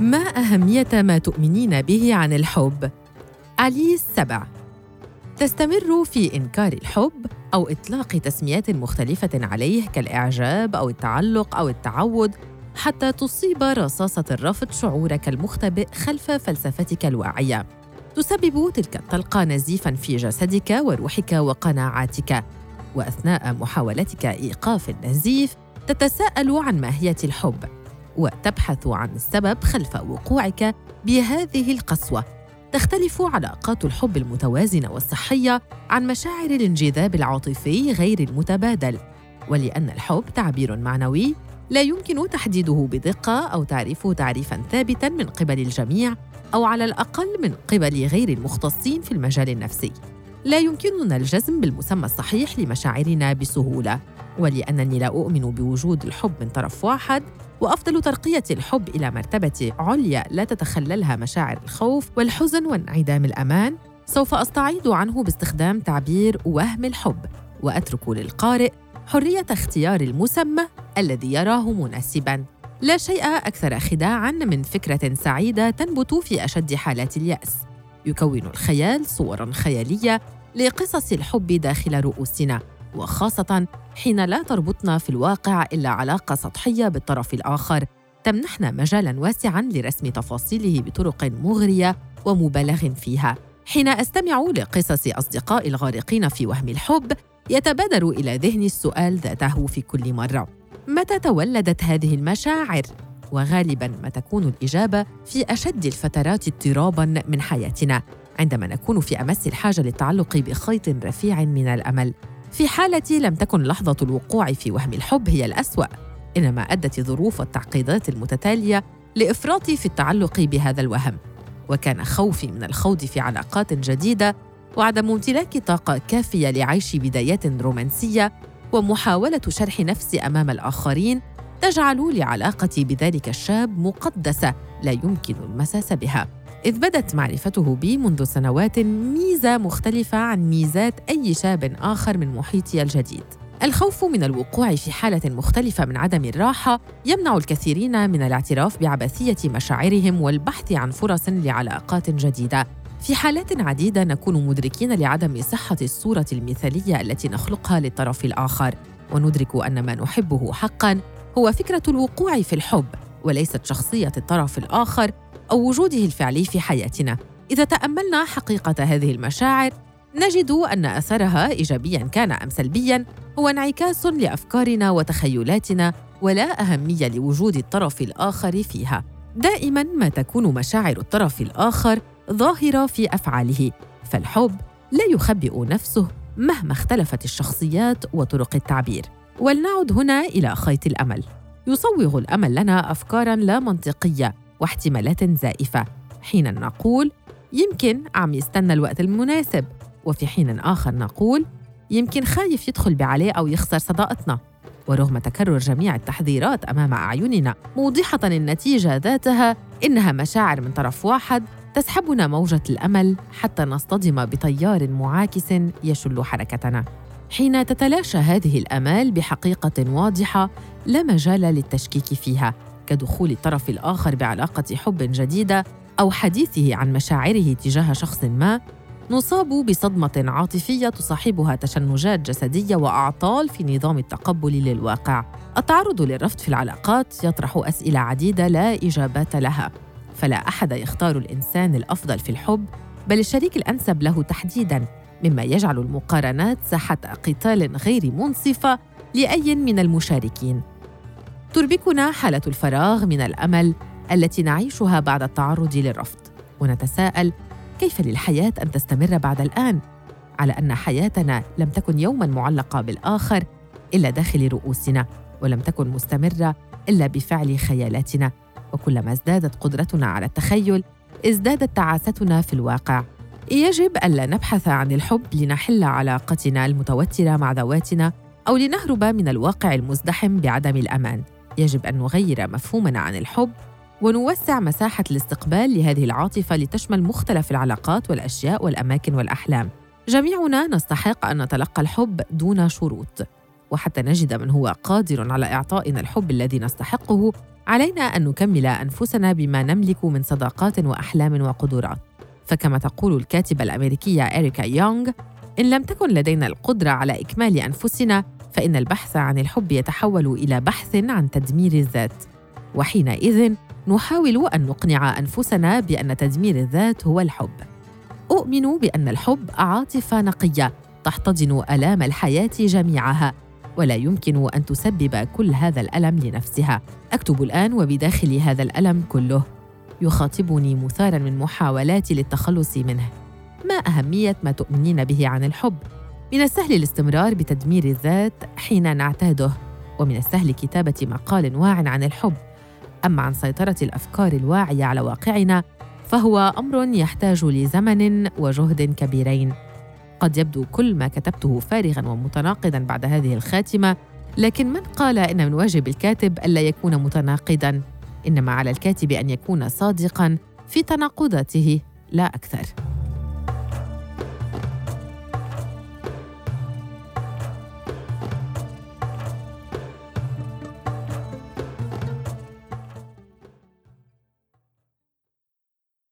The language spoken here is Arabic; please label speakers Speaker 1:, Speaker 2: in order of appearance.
Speaker 1: ما أهمية ما تؤمنين به عن الحب؟ علي السبع تستمر في إنكار الحب أو إطلاق تسميات مختلفة عليه كالإعجاب أو التعلق أو التعود حتى تصيب رصاصة الرفض شعورك المختبئ خلف فلسفتك الواعية. تسبب تلك الطلقة نزيفاً في جسدك وروحك وقناعاتك، وأثناء محاولتك إيقاف النزيف تتساءل عن ماهية الحب، وتبحث عن السبب خلف وقوعك بهذه القسوة. تختلف علاقات الحب المتوازنة والصحية عن مشاعر الانجذاب العاطفي غير المتبادل، ولأن الحب تعبير معنوي لا يمكن تحديده بدقة أو تعريفه تعريفاً ثابتاً من قبل الجميع أو على الأقل من قبل غير المختصين في المجال النفسي. لا يمكننا الجزم بالمسمى الصحيح لمشاعرنا بسهولة، ولأنني لا أؤمن بوجود الحب من طرف واحد، وأفضل ترقية الحب إلى مرتبة عليا لا تتخللها مشاعر الخوف والحزن وانعدام الأمان، سوف أستعيض عنه باستخدام تعبير وهم الحب، وأترك للقارئ حرية اختيار المسمى الذي يراه مناسباً. لا شيء أكثر خداعاً من فكرة سعيدة تنبت في أشد حالات اليأس. يكون الخيال صوراً خيالية لقصص الحب داخل رؤوسنا، وخاصة حين لا تربطنا في الواقع إلا علاقة سطحية بالطرف الآخر. تمنحنا مجالاً واسعاً لرسم تفاصيله بطرق مغرية ومبالغ فيها. حين أستمع لقصص أصدقاء الغارقين في وهم الحب يتبادر إلى ذهني السؤال ذاته في كل مرة. متى تولدت هذه المشاعر؟ وغالبا ما تكون الإجابة في أشد الفترات اضطرابا من حياتنا عندما نكون في أمس الحاجة للتعلق بخيط رفيع من الأمل. في حالتي لم تكن لحظة الوقوع في وهم الحب هي الأسوأ إنما أدت ظروف التعقيدات المتتالية لإفراطي في التعلق بهذا الوهم. وكان خوفي من الخوض في علاقات جديدة وعدم امتلاك طاقة كافية لعيش بدايات رومانسية ومحاولة شرح نفسي أمام الآخرين تجعل لعلاقتي بذلك الشاب مقدسة لا يمكن المساس بها. إذ بدت معرفته بي منذ سنوات ميزة مختلفة عن ميزات أي شاب آخر من محيطي الجديد. الخوف من الوقوع في حالة مختلفة من عدم الراحة يمنع الكثيرين من الاعتراف بعبثية مشاعرهم والبحث عن فرص لعلاقات جديدة. في حالات عديدة نكون مدركين لعدم صحة الصورة المثالية التي نخلقها للطرف الآخر. وندرك أن ما نحبه حقاً هو فكرة الوقوع في الحب وليست شخصية الطرف الآخر أو وجوده الفعلي في حياتنا. إذا تأملنا حقيقة هذه المشاعر نجد أن أثرها إيجابياً كان أم سلبياً هو انعكاس لأفكارنا وتخيلاتنا ولا أهمية لوجود الطرف الآخر فيها. دائماً ما تكون مشاعر الطرف الآخر ظاهرة في أفعاله فالحب لا يخبئ نفسه مهما اختلفت الشخصيات وطرق التعبير. ولنعد هنا إلى خيط الأمل. يصوغ الأمل لنا افكارا لا منطقية واحتمالات زائفة. حين نقول يمكن عم يستنى الوقت المناسب. وفي حين آخر نقول يمكن خايف يدخل بعليه أو يخسر صداقتنا. ورغم تكرر جميع التحذيرات أمام أعيننا موضحة النتيجة ذاتها إنها مشاعر من طرف واحد تسحبنا موجة الأمل حتى نصطدم بتيار معاكس يشل حركتنا. حين تتلاشى هذه الآمال بحقيقة واضحة لا مجال للتشكيك فيها، كدخول الطرف الآخر بعلاقة حب جديدة أو حديثه عن مشاعره تجاه شخص ما، نصاب بصدمة عاطفية تصاحبها تشنجات جسدية وأعطال في نظام التقبل للواقع. التعرض للرفض في العلاقات يطرح أسئلة عديدة لا إجابات لها. فلا أحد يختار الإنسان الأفضل في الحب بل الشريك الأنسب له تحديدا مما يجعل المقارنات ساحة قتال غير منصفة لأي من المشاركين. تربكنا حالة الفراغ من الأمل التي نعيشها بعد التعرض للرفض. ونتساءل كيف للحياة أن تستمر بعد الآن على أن حياتنا لم تكن يوما معلقة بالآخر إلا داخل رؤوسنا ولم تكن مستمرة إلا بفعل خيالاتنا. وكلما ازدادت قدرتنا على التخيل ازدادت تعاستنا في الواقع. يجب ألا نبحث عن الحب لنحل علاقتنا المتوترة مع ذواتنا أو لنهرب من الواقع المزدحم بعدم الأمان. يجب أن نغير مفهومنا عن الحب ونوسع مساحة الاستقبال لهذه العاطفة لتشمل مختلف العلاقات والأشياء والأماكن والأحلام. جميعنا نستحق أن نتلقى الحب دون شروط. وحتى نجد من هو قادر على إعطائنا الحب الذي نستحقه علينا أن نكمل أنفسنا بما نملك من صداقات وأحلام وقدرات. فكما تقول الكاتبة الأمريكية اريكا يونغ إن لم تكن لدينا القدرة على إكمال أنفسنا فإن البحث عن الحب يتحول إلى بحث عن تدمير الذات. وحينئذ نحاول أن نقنع أنفسنا بأن تدمير الذات هو الحب. أؤمن بأن الحب عاطفة نقية تحتضن آلام الحياة جميعها ولا يمكن أن تسبب كل هذا الألم لنفسها. أكتب الآن وبداخل هذا الألم كله. يخاطبني مثارا من محاولاتي للتخلص منه. ما أهمية ما تؤمنين به عن الحب. من السهل الاستمرار بتدمير الذات حين نعتاده ومن السهل كتابة مقال واع عن الحب. أما عن سيطرة الأفكار الواعية على واقعنا فهو أمر يحتاج لزمن وجهد كبيرين. قد يبدو كل ما كتبته فارغا ومتناقضا بعد هذه الخاتمة لكن من قال إن من واجب الكاتب الا يكون متناقضا؟ إنما على الكاتب أن يكون صادقا في تناقضاته لا أكثر.